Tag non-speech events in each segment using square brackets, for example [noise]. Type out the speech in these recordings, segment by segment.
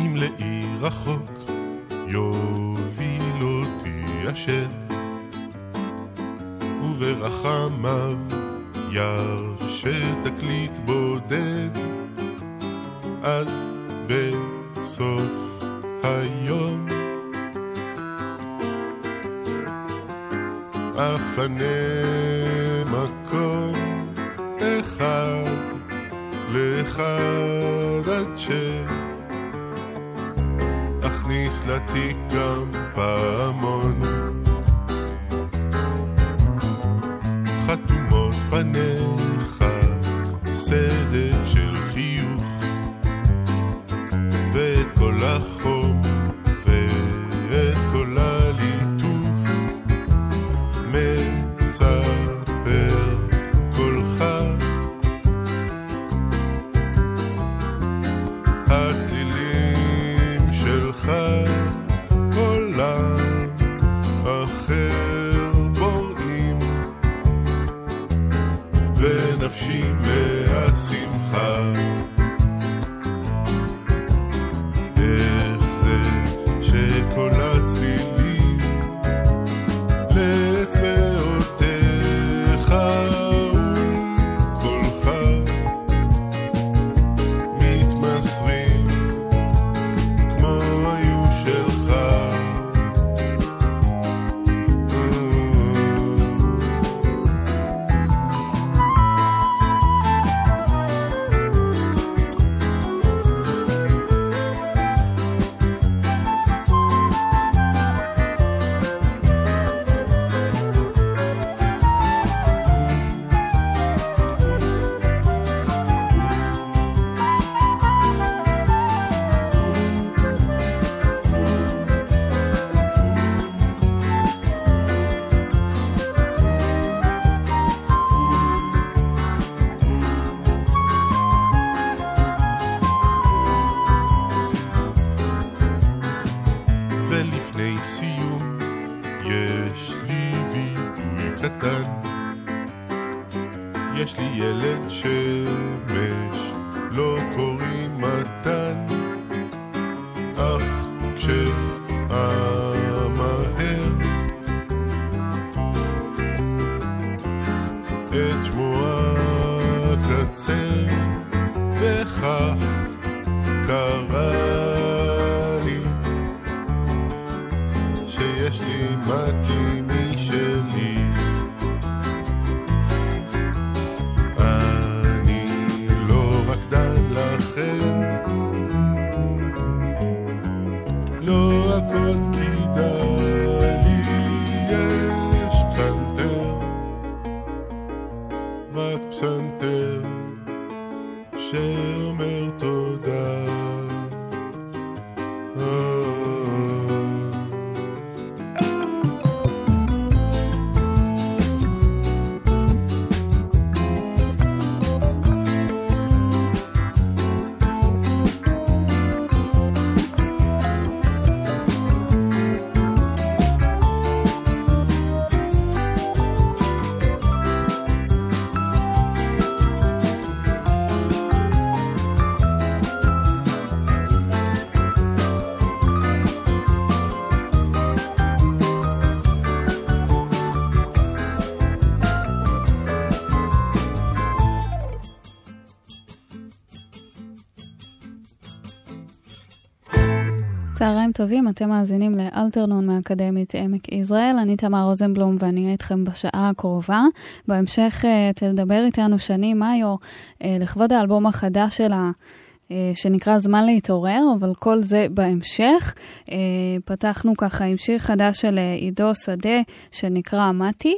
אם לעיר רחוק יוביל אותי השם, וברחמיו ירשה תקליט בודד, אז בסוף היום אפנה לאחד עד ש... אכניס לתיק גם פעמון. צהריים טובים, אתם מאזינים לאלתרנון מהאקדמית עמק יזרעאל. אני תמר רוזנבלום ואני אהיה איתכם בשעה הקרובה. בהמשך אה, תדבר איתנו שני מאיו אה, לכבוד האלבום החדש שלה. אה, שנקרא זמן להתעורר, אבל כל זה בהמשך. פתחנו ככה עם שיר חדש של עידו שדה שנקרא מתי,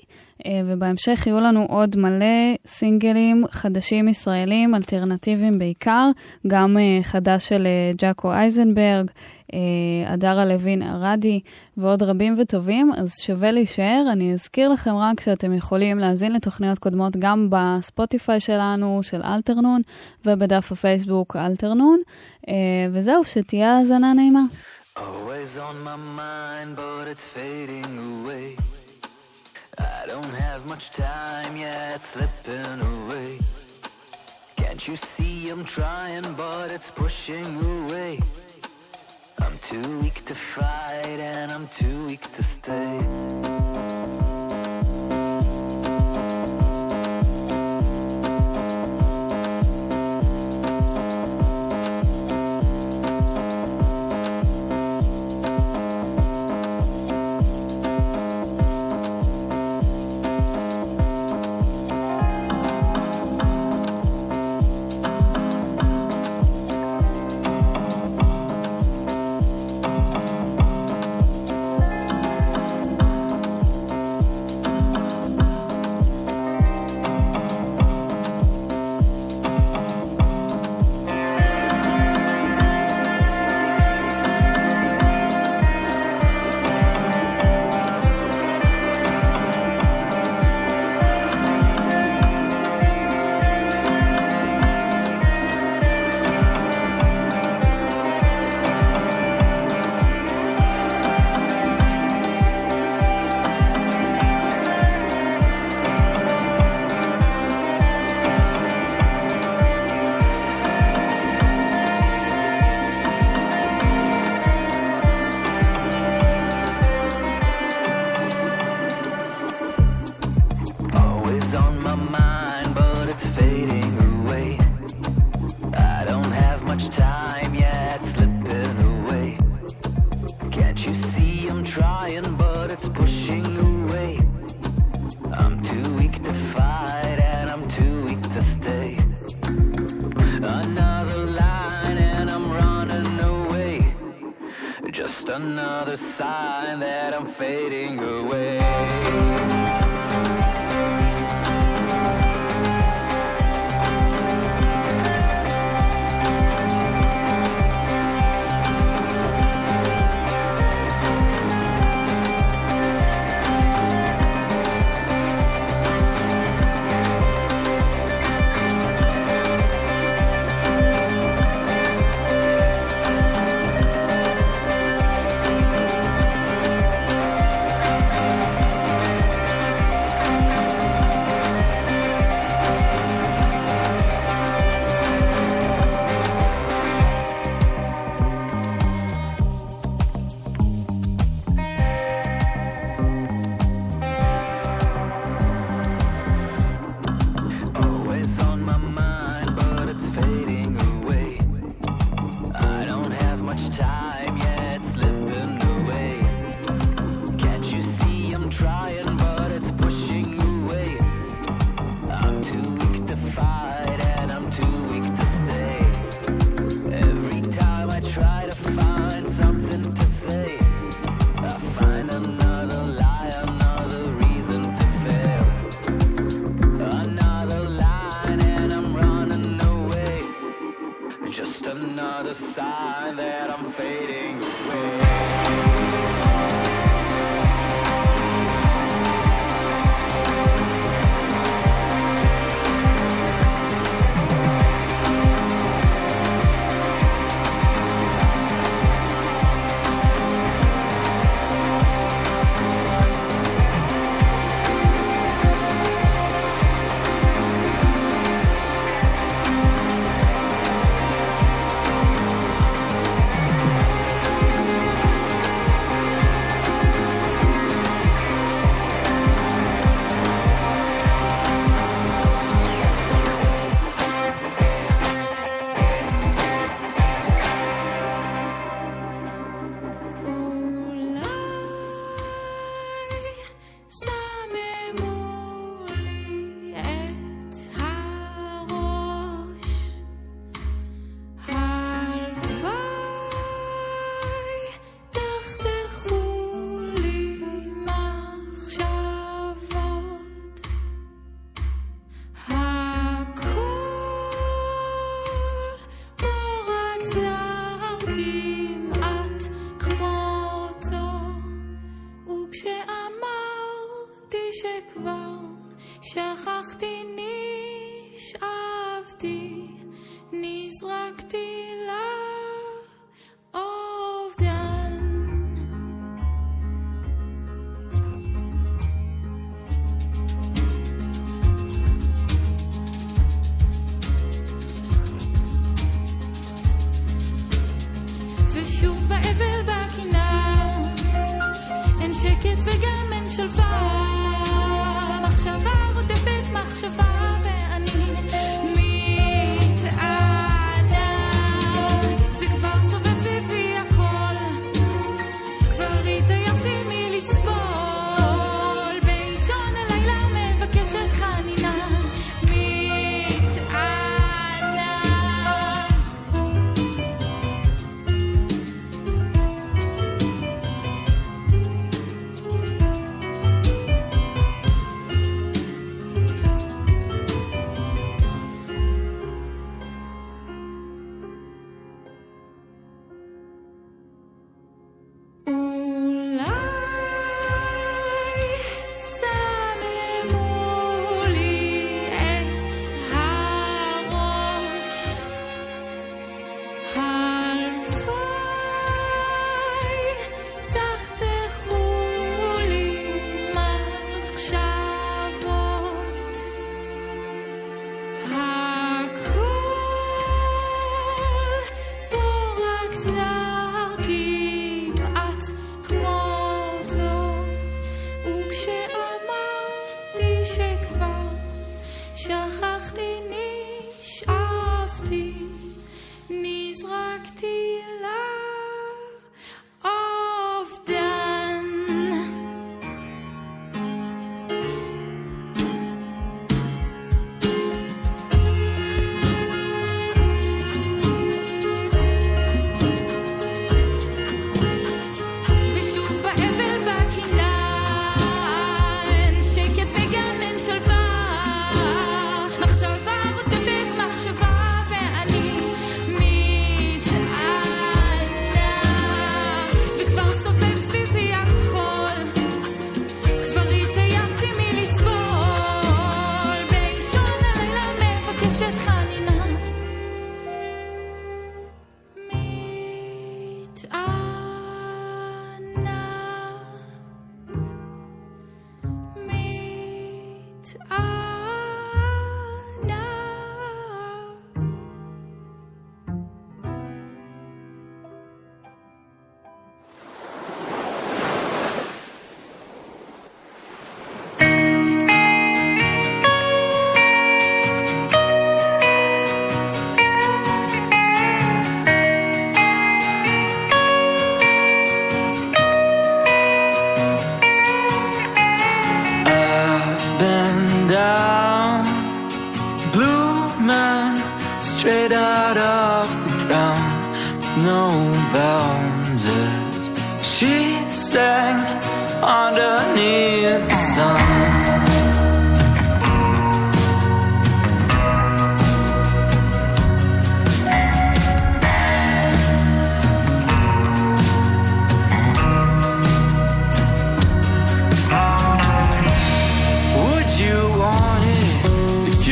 ובהמשך יהיו לנו עוד מלא סינגלים חדשים ישראלים, אלטרנטיביים בעיקר, גם אה, חדש של אה, ג'אקו אייזנברג, אה, הדרה לוין ארדי ועוד רבים וטובים, אז שווה להישאר. אני אזכיר לכם רק שאתם יכולים להאזין לתוכניות קודמות גם בספוטיפיי שלנו, של אלתרנון, ובדף הפייסבוק אלתרנון, אה, וזהו, שתהיה האזנה נעימה. Always on my mind, but it's fading away. I don't have much time yet, slipping away. Can't you see I'm trying, but it's pushing away. I'm too weak to fight and I'm too weak to stay.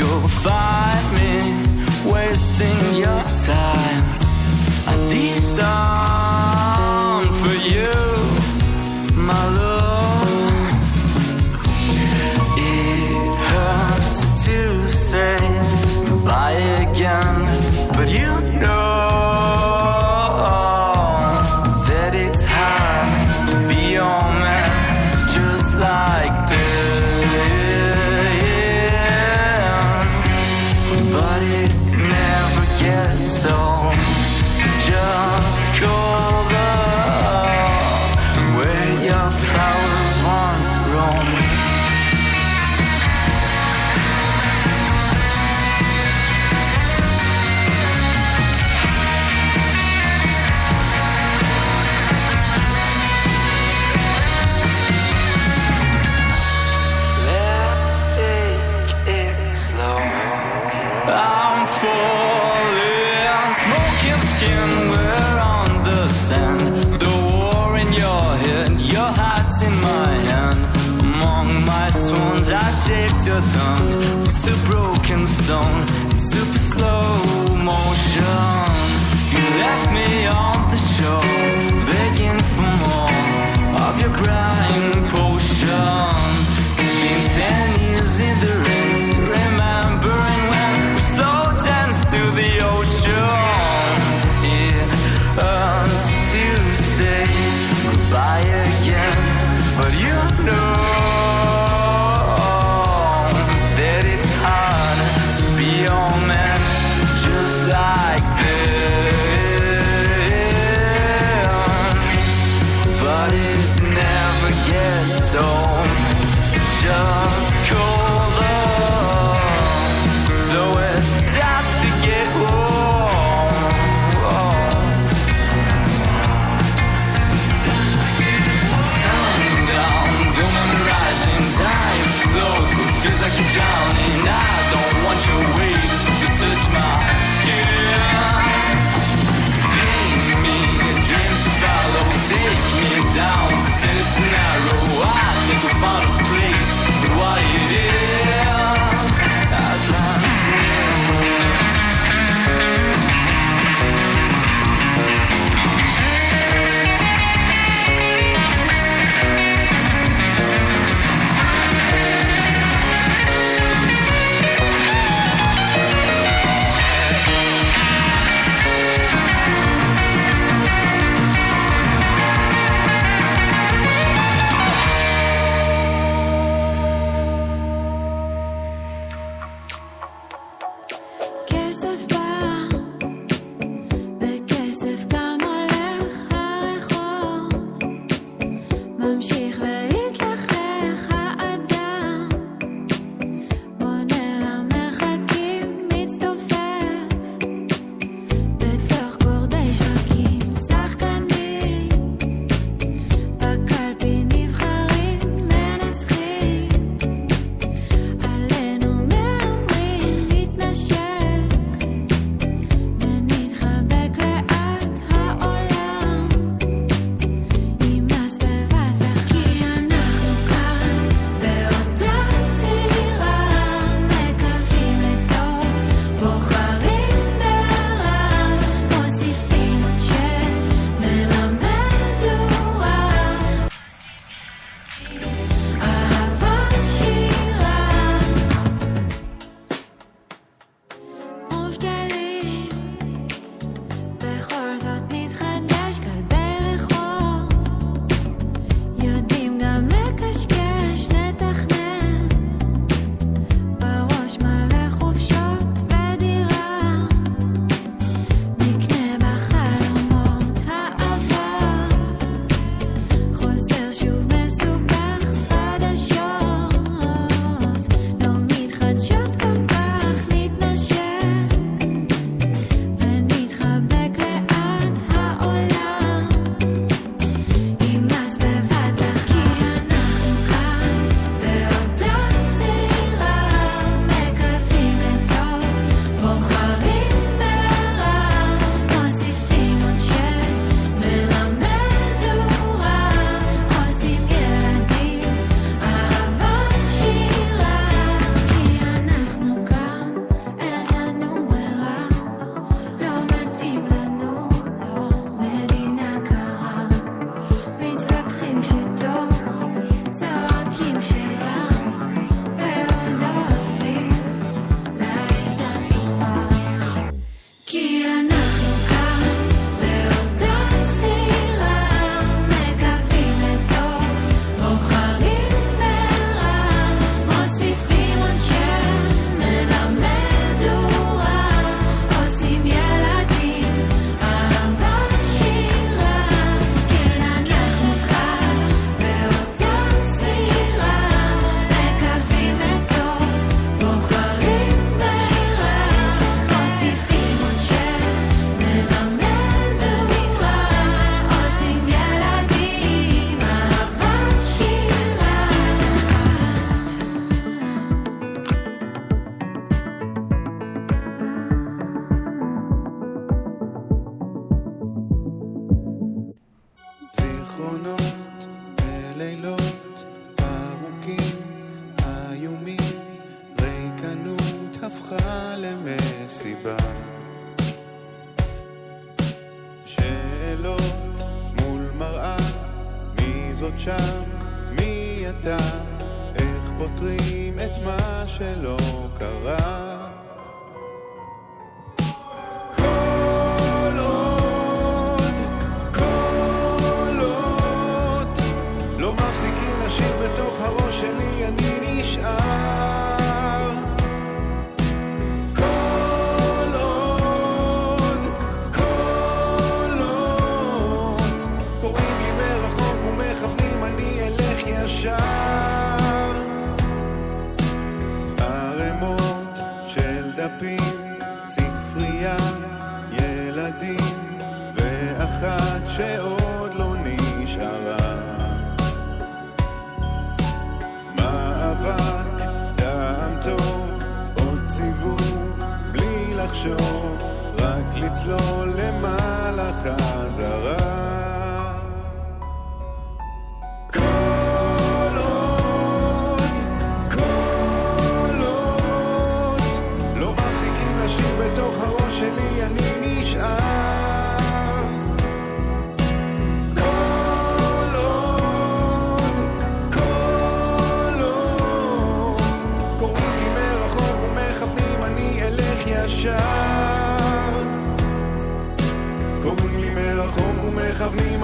you'll find me wasting your time. I desire. it never gets old. Just though it starts to get warm. Feels like you're drowning. I don't want your.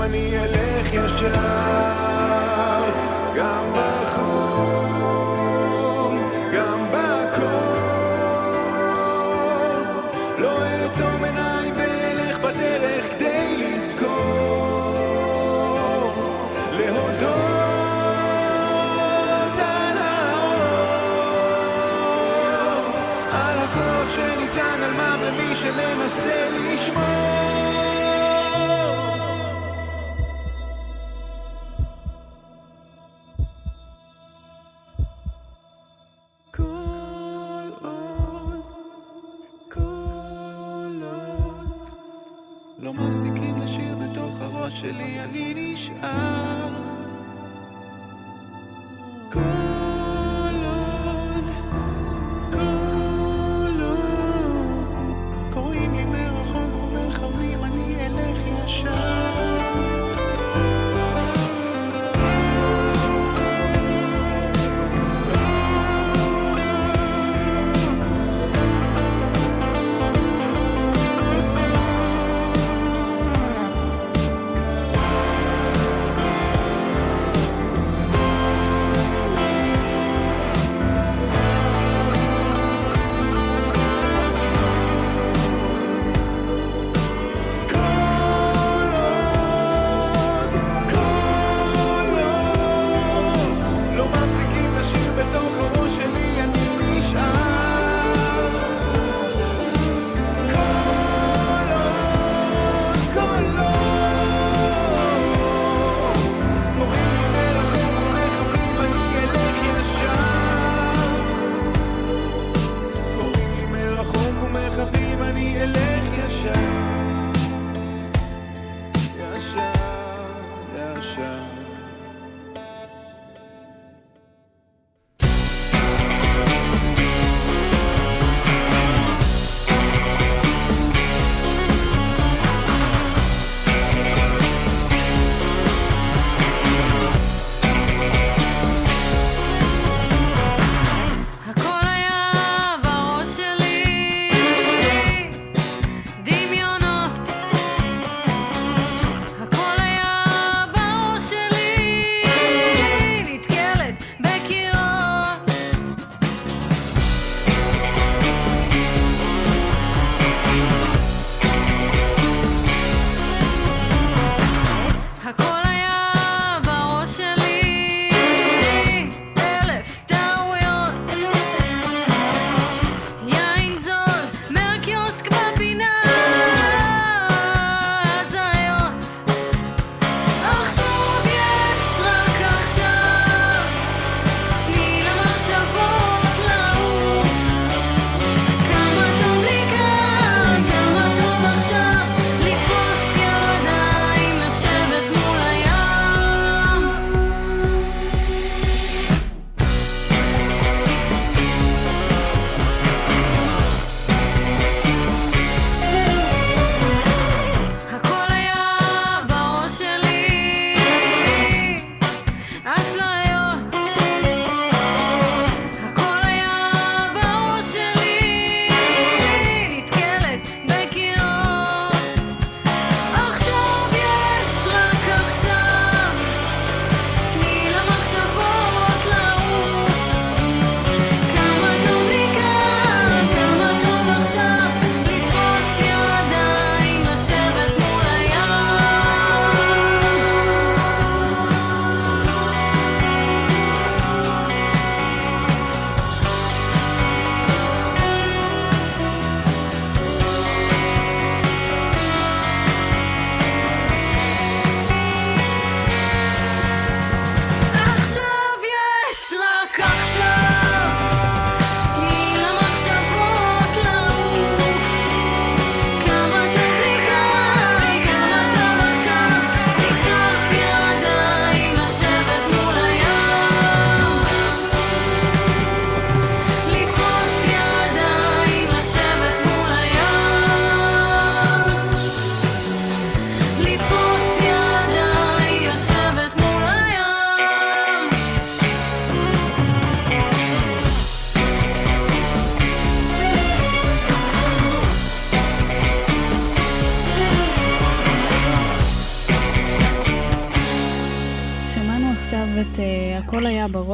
אני אלך ישר.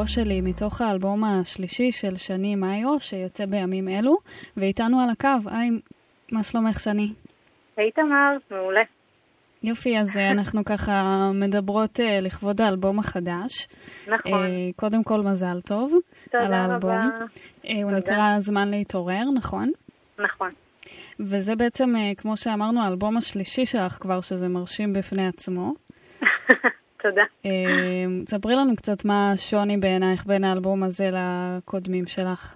שלי מתוך האלבום השלישי של שני מאיו, שיוצא בימים אלו, ואיתנו על הקו. היי, מה שלומך שני? היי תמר, מעולה. יופי, אז uh, [laughs] אנחנו ככה מדברות uh, לכבוד האלבום החדש. נכון. Uh, קודם כל, מזל טוב על האלבום. רבה. Uh, הוא תודה. נקרא זמן להתעורר, נכון? נכון. וזה בעצם, uh, כמו שאמרנו, האלבום השלישי שלך כבר, שזה מרשים בפני עצמו. [laughs] תודה. אה, ספרי לנו קצת מה השוני בעינייך בין האלבום הזה לקודמים שלך.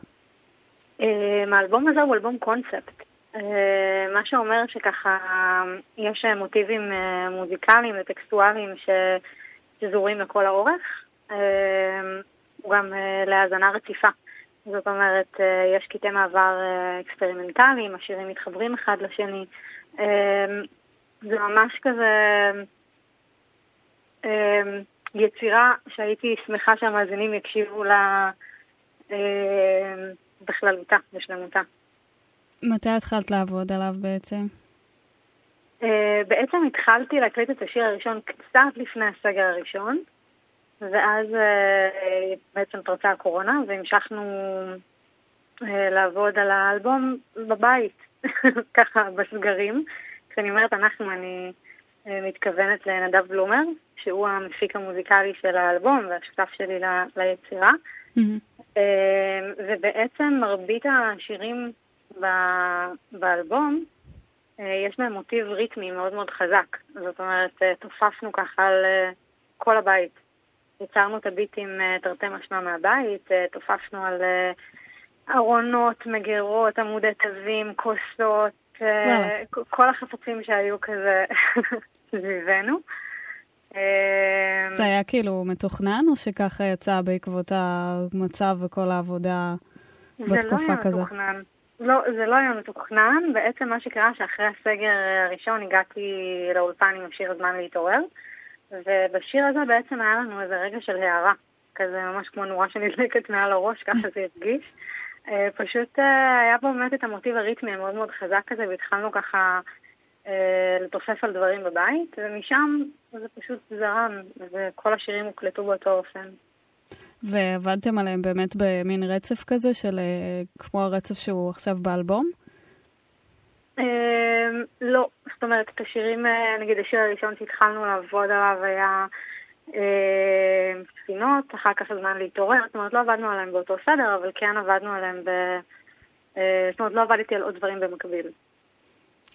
אה, האלבום הזה הוא אלבום קונספט. אה, מה שאומר שככה יש מוטיבים מוזיקליים וטקסטואליים ששזורים לכל האורך. הוא גם אה, להאזנה רציפה. זאת אומרת, אה, יש קטעי מעבר אה, אקספרימנטליים, השירים מתחברים אחד לשני. זה ממש כזה יצירה שהייתי שמחה שהמאזינים יקשיבו לה אה, בכללותה, בשלמותה. מתי התחלת לעבוד עליו בעצם? אה, בעצם התחלתי להקליט את השיר הראשון קצת לפני הסגר הראשון, ואז אה, בעצם פרצה הקורונה, והמשכנו אה, לעבוד על האלבום בבית, [laughs] ככה בסגרים. כשאני אומרת אנחנו, אני מתכוונת לנדב בלומר, שהוא המפיק המוזיקלי של האלבום והשותף שלי ל- ליצירה. אה, ובעצם מרבית השירים ב- באלבום, אה, יש להם מוטיב ריתמי מאוד מאוד חזק. זאת אומרת, אה, תופפנו ככה על אה, כל הבית. יצרנו את הביטים תרתי משמע מהבית, תופפנו על ארונות, מגירות, עמודי תווים, כוסות. כ- כל החפצים שהיו כזה [laughs] סביבנו. אה, זה היה כאילו מתוכנן, או שככה יצא בעקבות המצב וכל העבודה זה לא בתקופה היה כזו? מתוכנן. לא, זה לא היה מתוכנן. בעצם מה שקרה שאחרי הסגר הראשון הגעתי לאולפן עם השיר הזמן להתעורר, ובשיר הזה בעצם היה לנו איזה רגע של הערה, כזה ממש כמו נורה שנדלקת מעל הראש, ככה זה הרגיש. אה, פשוט אה, היה בו באמת את המוטיב הריתמי המאוד מאוד חזק כזה, והתחלנו ככה לתופף על דברים בבית, ומשם זה פשוט זרם, וכל השירים הוקלטו באותו אופן. ועבדתם עליהם באמת במין רצף כזה, של אה, כמו הרצף שהוא עכשיו באלבום? אמ, לא, זאת אומרת, את השירים, אה, נגיד השיר הראשון שהתחלנו לעבוד עליו היה אה, ספינות, אחר כך הזמן להתעורר, זאת אומרת, לא עבדנו עליהם באותו סדר, אבל כן עבדנו עליהם ב... אה, זאת אומרת, לא עבדתי על עוד דברים במקביל.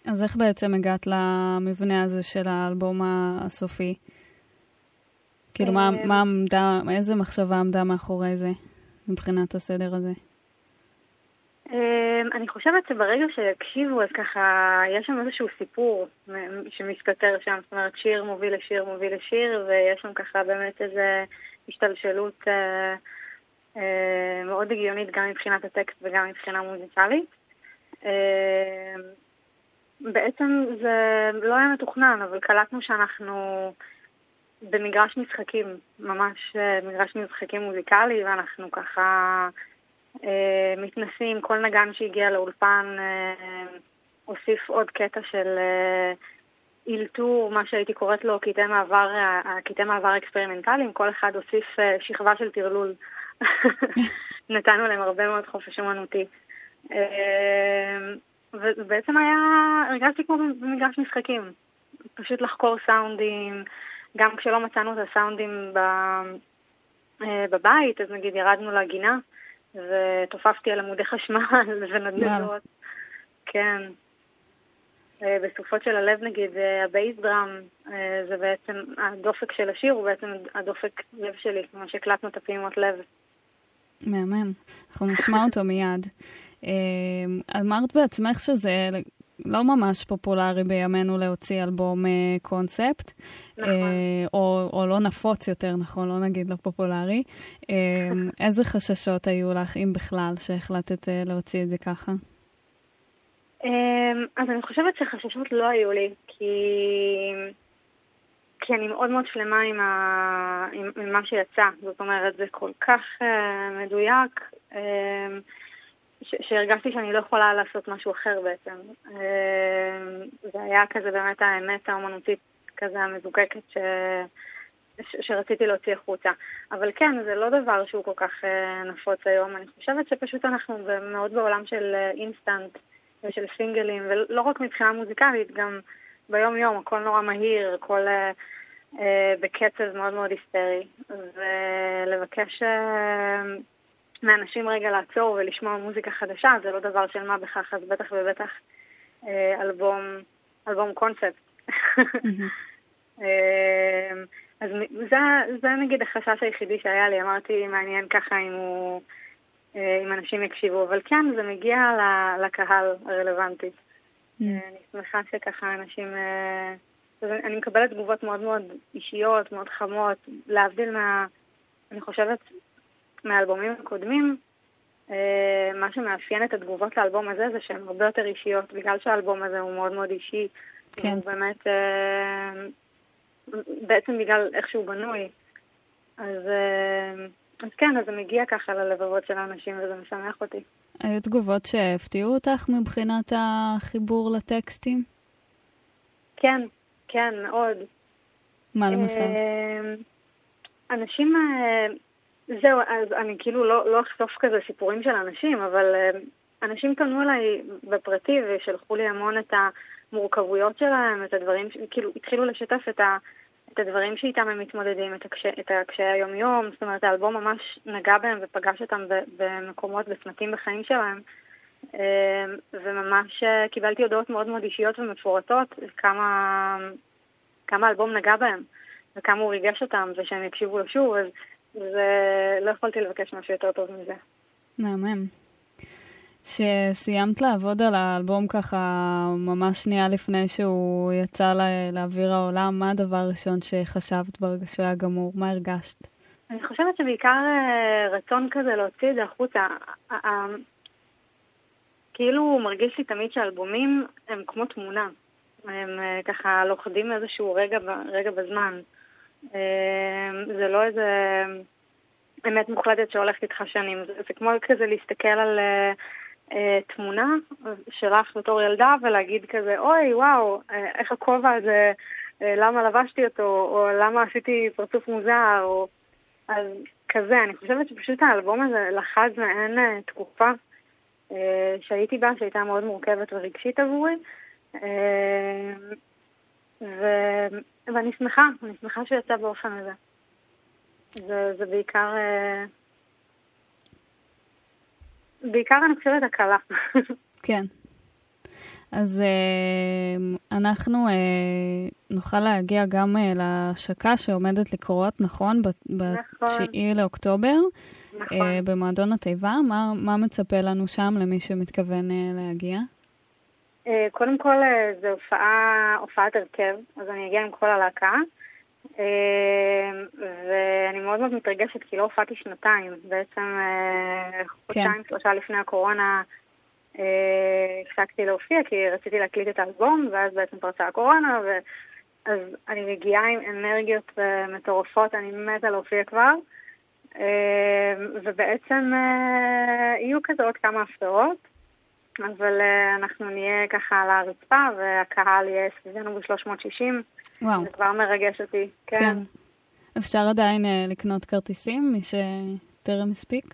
אז איך בעצם הגעת למבנה הזה של האלבום הסופי? כאילו, מה, אה, מה עמדה, איזה מחשבה עמדה מאחורי זה, מבחינת הסדר הזה? אמ, אני חושבת שברגע שיקשיבו, אז ככה, יש שם איזשהו סיפור שמסתתר שם, זאת אומרת, שיר מוביל לשיר מוביל לשיר, ויש שם ככה באמת איזו השתלשלות אה, אה, מאוד הגיונית גם מבחינת הטקסט וגם מבחינה מוזיקלית. אה, בעצם זה לא היה מתוכנן, אבל קלטנו שאנחנו במגרש משחקים, ממש אה, מגרש משחקים מוזיקלי, ואנחנו ככה... אה, מתנסים, כל נגן שהגיע לאולפן אה, הוסיף עוד קטע של אה, אילתור, מה שהייתי קוראת לו קטעי מעבר, אה, מעבר אקספרימנטליים, כל אחד הוסיף אה, שכבה של טרלול. [laughs] נתנו להם הרבה מאוד חופש אומנותי. אה, ובעצם היה, הרגשתי כמו במגרש משחקים, פשוט לחקור סאונדים, גם כשלא מצאנו את הסאונדים ב, אה, בבית, אז נגיד ירדנו לגינה. ותופפתי על עמודי חשמל [laughs] ונדנדות. כן. אה, בסופות של הלב נגיד, ה bass drum, אה, זה בעצם, הדופק של השיר הוא בעצם הדופק לב שלי, כמו שהקלטנו את הפעימות לב. מהמם. אנחנו נשמע אותו מיד. אה, אמרת בעצמך שזה לא ממש פופולרי בימינו להוציא אלבום אה, קונספט, נכון. אה, או, או לא נפוץ יותר, נכון? לא נגיד לא פופולרי. אה, [laughs] איזה חששות היו לך, אם בכלל, שהחלטת אה, להוציא את זה ככה? אמ, אז אני חושבת שחששות לא היו לי, כי, כי אני מאוד מאוד שלמה עם, ה... עם, עם מה שיצא. זאת אומרת, זה כל כך uh, מדויק, um, שהרגשתי שאני לא יכולה לעשות משהו אחר בעצם. Um, זה היה כזה באמת האמת האומנותית כזה המזוקקת ש... ש- שרציתי להוציא החוצה. אבל כן, זה לא דבר שהוא כל כך אה, נפוץ היום. אני חושבת שפשוט אנחנו מאוד בעולם של אה, אינסטנט ושל סינגלים, ולא רק מבחינה מוזיקלית, גם ביום-יום, הכל נורא מהיר, הכל אה, אה, בקצב מאוד מאוד היסטרי. ולבקש אה, מאנשים רגע לעצור ולשמוע מוזיקה חדשה, זה לא דבר של מה בכך, אז בטח ובטח אה, אלבום, אלבום קונספט. מהמם. [laughs] אה, אז זה, זה נגיד החשש היחידי שהיה לי, אמרתי מעניין ככה אם הוא, אה, אם אנשים יקשיבו, אבל כן, זה מגיע לקהל הרלוונטי. אה, אני שמחה שככה אנשים... אני מקבלת תגובות מאוד מאוד אישיות, מאוד חמות, להבדיל מה... אני חושבת, מהאלבומים הקודמים, אה, מה שמאפיין את התגובות לאלבום הזה זה שהן הרבה יותר אישיות, בגלל שהאלבום הזה הוא מאוד מאוד אישי. כן. הוא באמת, אה, בעצם בגלל איך שהוא בנוי. אז, אה, אז כן, אז זה מגיע ככה ללבבות של האנשים וזה משמח אותי. היו תגובות שהפתיעו אותך מבחינת החיבור לטקסטים? כן, כן, מאוד. מה למשל? אנשים, זהו, אז אני כאילו לא, לא אחשוף כזה סיפורים של אנשים, אבל אה, אנשים פנו אליי בפרטי ושלחו לי המון את המורכבויות שלהם, את הדברים, כאילו התחילו לשתף את, ה, את הדברים שאיתם הם מתמודדים, את, הקש, את הקשיי היום-יום, זאת אומרת האלבום ממש נגע בהם ופגש אותם במקומות, בצמתים בחיים שלהם. אה, וממש אה, קיבלתי הודעות מאוד מאוד אישיות ומפורטות כמה, כמה האלבום נגע בהם וכמה הוא ריגש אותם ושהם יקשיבו לו שוב, אז זה... לא יכולתי לבקש משהו יותר טוב מזה. מהמם. שסיימת לעבוד על האלבום ככה ממש שנייה לפני שהוא יצא לה- לאוויר העולם, מה הדבר הראשון שחשבת ברגע שהוא היה גמור? מה הרגשת? אני חושבת שבעיקר אה, רצון כזה להוציא את זה החוצה. ה- ה- כאילו מרגיש לי תמיד שאלבומים הם כמו תמונה. הם אה, ככה לוכדים איזשהו רגע, רגע בזמן. אה, זה לא איזה אמת מוחלטת שהולכת איתך שנים. זה, זה כמו כזה להסתכל על אה, אה, תמונה שלך בתור ילדה ולהגיד כזה, אוי, וואו, אה, איך הכובע הזה, אה, למה לבשתי אותו, או למה עשיתי פרצוף מוזר, או... אז כזה, אני חושבת שפשוט האלבום הזה לחז מעין אה, תקופה אה, שהייתי בה, שהייתה מאוד מורכבת ורגשית עבורי. אה, ו... ואני שמחה, אני שמחה שהוא יצא באופן הזה. זה, זה בעיקר, אה, בעיקר אני חושבת הקלה. [laughs] כן. אז אה, אנחנו אה, נוכל להגיע גם אה, להשקה שעומדת לקרות, נכון? ב-9 לאוקטובר, נכון. אה, במועדון התיבה. מה, מה מצפה לנו שם למי שמתכוון אה, להגיע? אה, קודם כל, אה, זו הופעה, הופעת הרכב, אז אני אגיע עם כל הלהקה. אה, ואני מאוד מאוד מתרגשת, כי לא הופעתי שנתיים. בעצם חודשיים, שלושה לפני הקורונה הפסקתי להופיע, כי רציתי להקליט את האלבום, ואז בעצם פרצה הקורונה, ו... אז אני מגיעה עם אנרגיות מטורפות, אני מתה להופיע כבר. ובעצם יהיו כזה עוד כמה הפתעות. אבל uh, אנחנו נהיה ככה על הרצפה, והקהל יהיה סביבנו ב-360. וואו. זה כבר מרגש אותי. כן. כן. אפשר עדיין אה, לקנות כרטיסים, מי שטרם הספיק?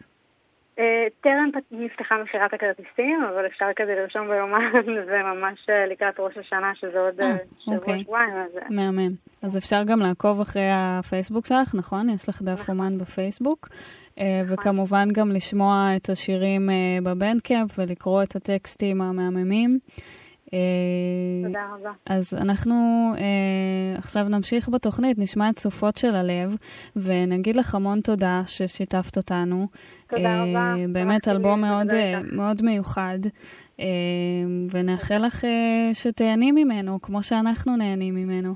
Uh, טרם פת- נפתחה מכירת הכרטיסים, אבל אפשר כזה לרשום ביומן, [laughs] וממש uh, לקראת ראש השנה, שזה עוד אה, אה, שבוע, אוקיי. אה, מהמם. אז אפשר גם לעקוב אחרי הפייסבוק שלך, נכון? יש לך דף אומן בפייסבוק. אה, וכמובן גם לשמוע את השירים אה, בבנדקאמפ ולקרוא את הטקסטים המהממים. אה, תודה רבה. אז אנחנו אה, עכשיו נמשיך בתוכנית, נשמע את סופות של הלב, ונגיד לך המון תודה ששיתפת אותנו. תודה אה, רבה. באמת אלבום מאוד. מאוד מיוחד, אה, ונאחל לך אה, שתהני ממנו, כמו שאנחנו נהנים ממנו.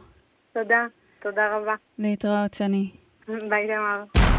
תודה, תודה רבה. להתראות, שני. [laughs] ביי, תמר.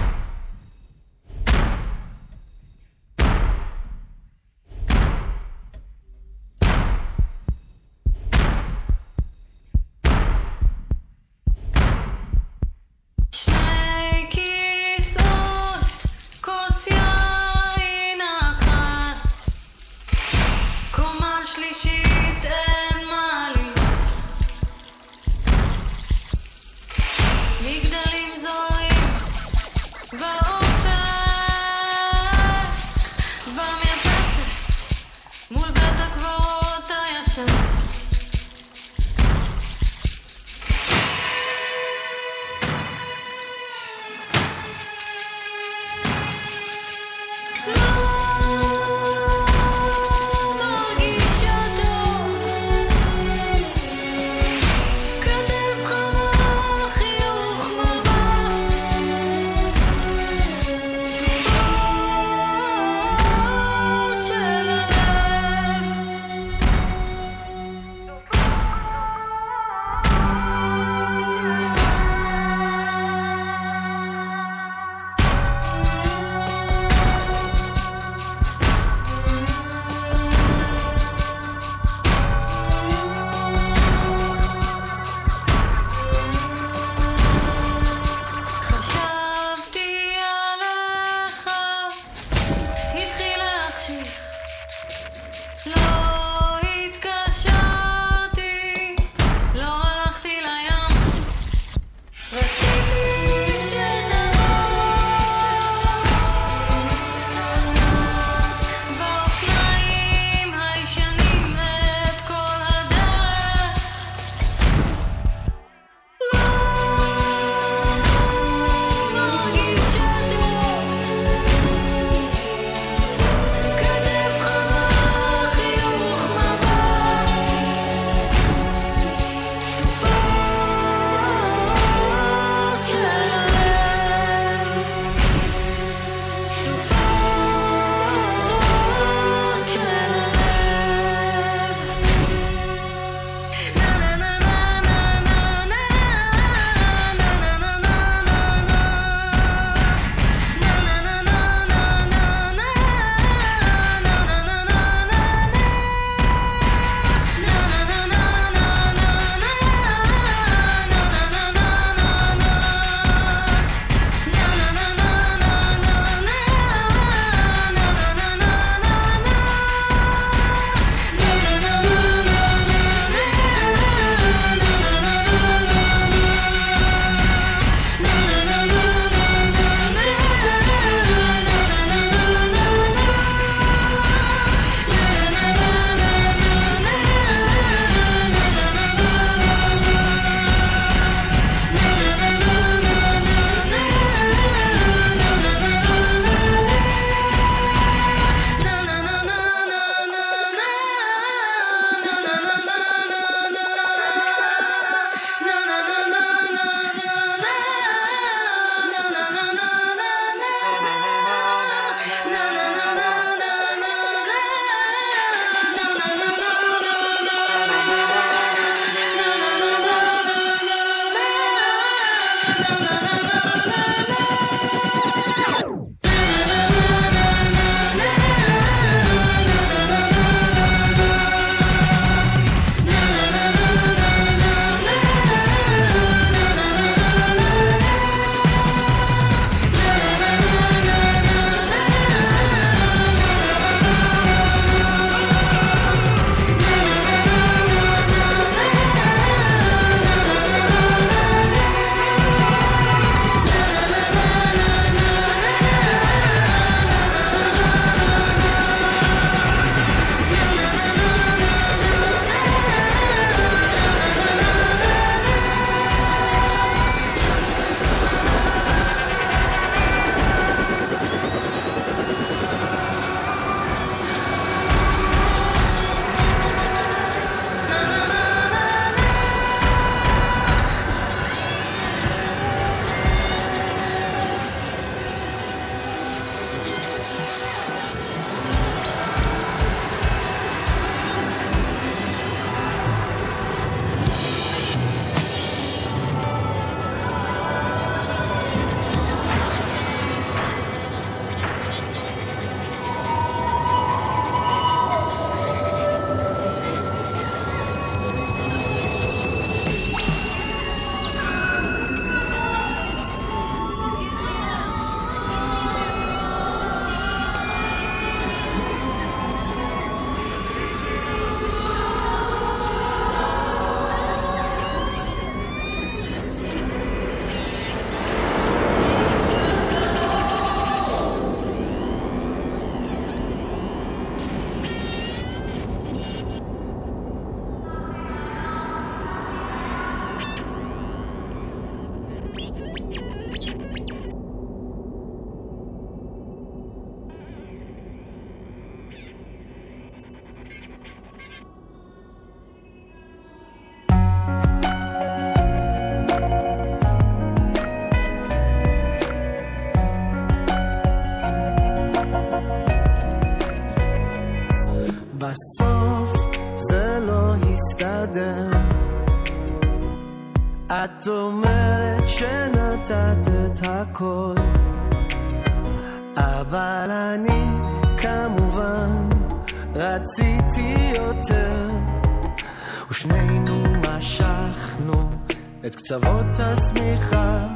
הזניחה,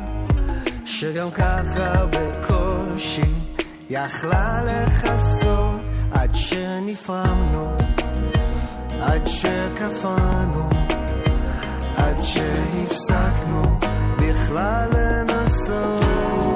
שגם ככה בקושי יכלה לכסות עד שנפרמנו, עד שקפאנו, עד שהפסקנו בכלל לנסות.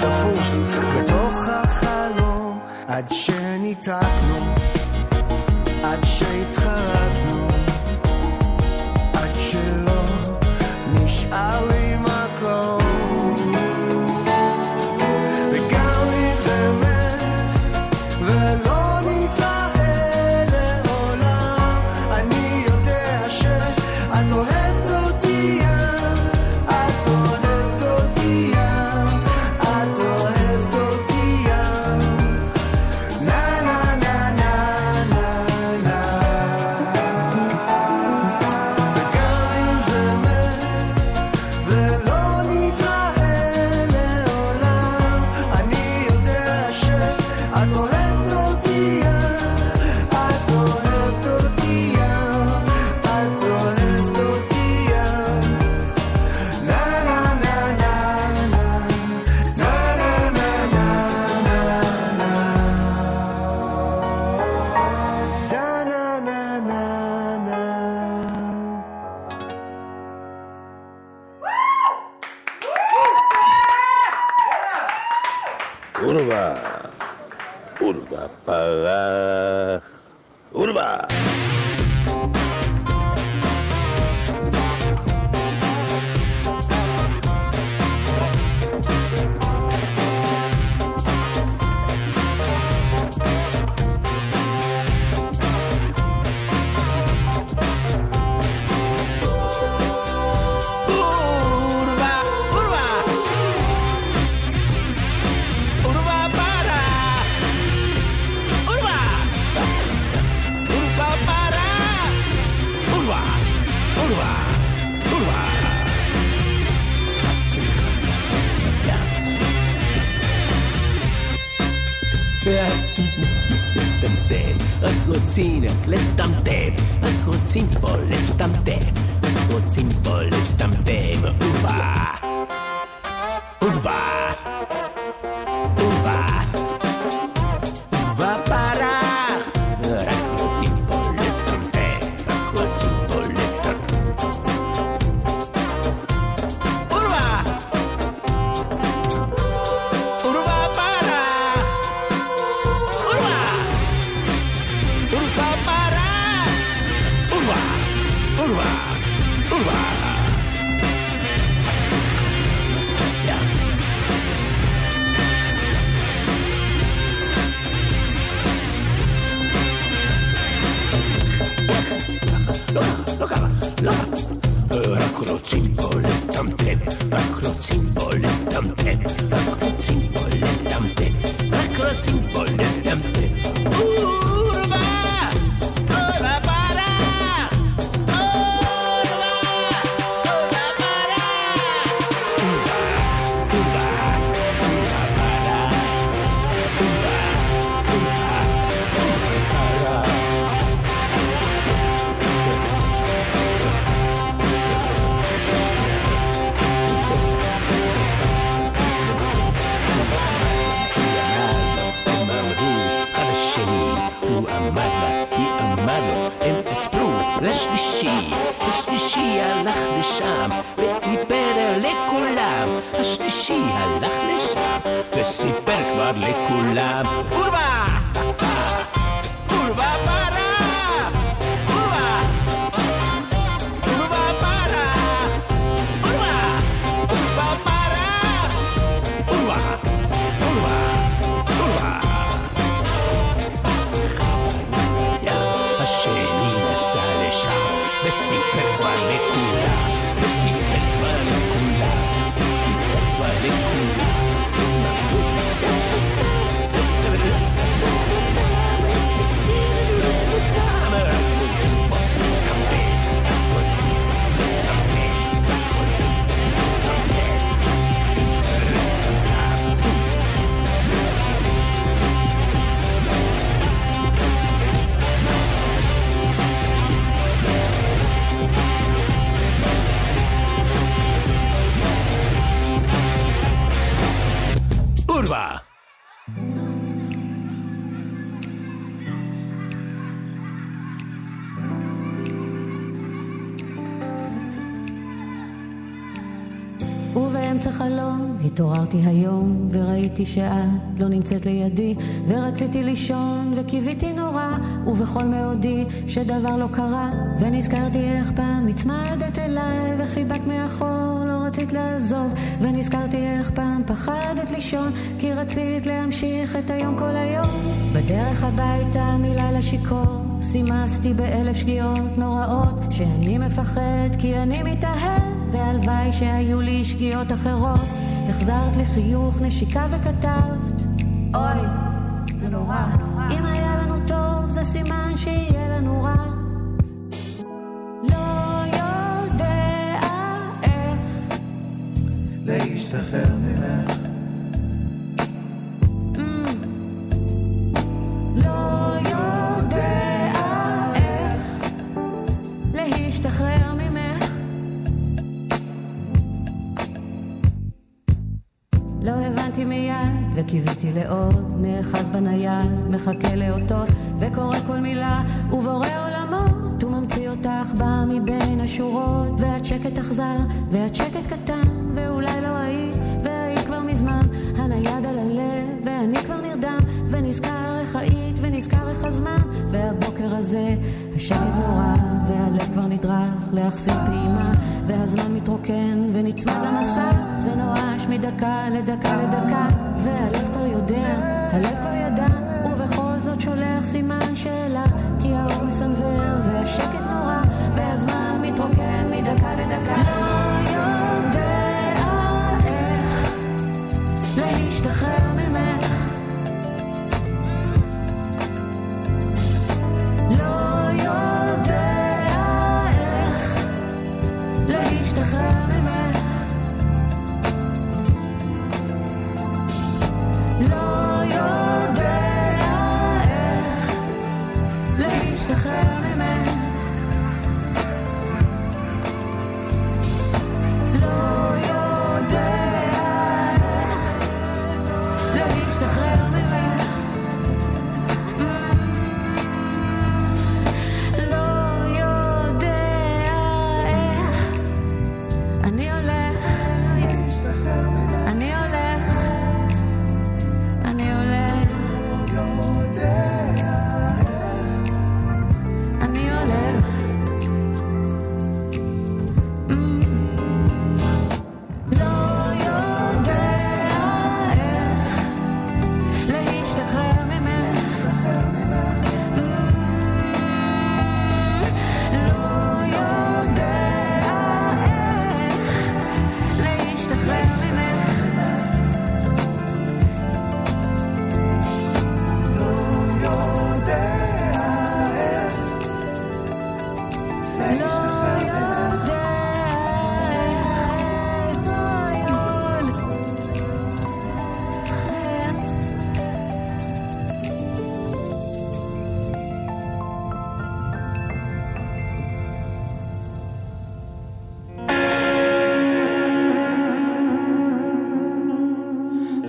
צפוף בתוך החלום עד שניתקנו ובאמצע חלום התעוררתי היום וראיתי שאת לא נמצאת לידי ורציתי לישון וקיוויתי נורא ובכל מאודי שדבר לא קרה ונזכרתי איך פעם הצמדת אליי וחיבקת מאחור לא רצית לעזוב ונזכרתי איך פעם פחדת לישון כי רצית להמשיך את היום כל היום. בדרך הביתה מלילה שיכור סימסתי באלף שגיאות נוראות שאני מפחד כי אני מתאהב והלוואי שהיו לי שגיאות אחרות. החזרת לי חיוך נשיקה וכתבת. אוי, זה נורא. אם היה לנו טוב זה סימן שיהיה לנו רע. לא יודע איך להשתחרר ממך מחכה לאותות וקורא כל מילה ובורא עולמות וממציא אותך בא מבין השורות ואת שקט אכזר ואת שקט קטן ואולי לא היית והיית כבר מזמן הנייד על הלב ואני כבר נרדם ונזכר איך היית ונזכר איך הזמן והבוקר הזה השקט נורא והלב כבר נדרך להחסיר פעימה והזמן מתרוקן ונצמד למסך ונואש מדקה לדקה לדקה והלב כבר יודע, הלב כבר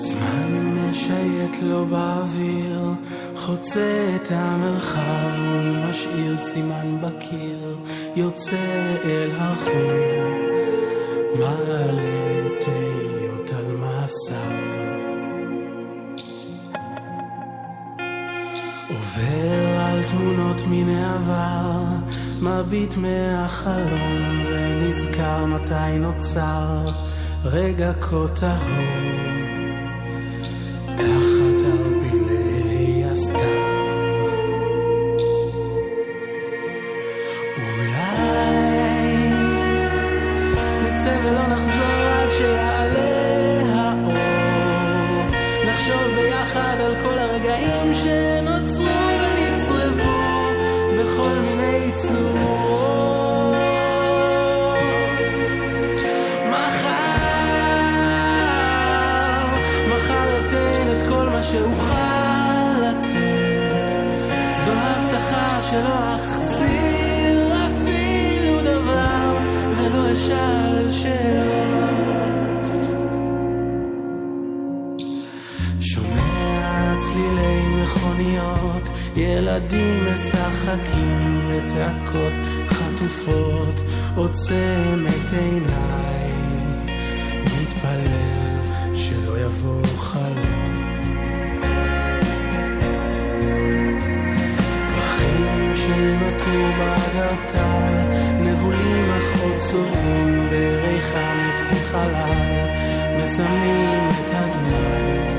זמן משייט לו באוויר, חוצה את המרחב ומשאיר סימן בקיר, יוצא אל החור, מעלה תהיות על מסע. עובר על תמונות מן העבר, מביט מהחלום ונזכר מתי נוצר רגע כה טהור שאוכל לתת. זו הבטחה שלא אחזיר אפילו דבר ולא אשאל שאלות. שומע צלילי מכוניות, ילדים משחקים וצעקות חטופות, עוצם את עיניי, מתפלל שלא יבוא חלום. שנותרו באגרטל, נבולים אך עוד צובעים בריחם את החלל, מסמנים את הזמן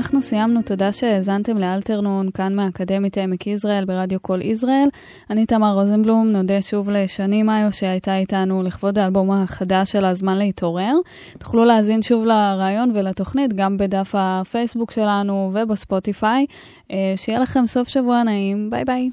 אנחנו סיימנו, תודה שהאזנתם לאלתרנון, כאן מהאקדמית עמק יזרעאל ברדיו קול יזרעאל. אני תמר רוזנבלום, נודה שוב לשני מאיו שהייתה איתנו לכבוד האלבום החדש של הזמן להתעורר. תוכלו להאזין שוב לריאיון ולתוכנית גם בדף הפייסבוק שלנו ובספוטיפיי. אה, שיהיה לכם סוף שבוע נעים, ביי ביי.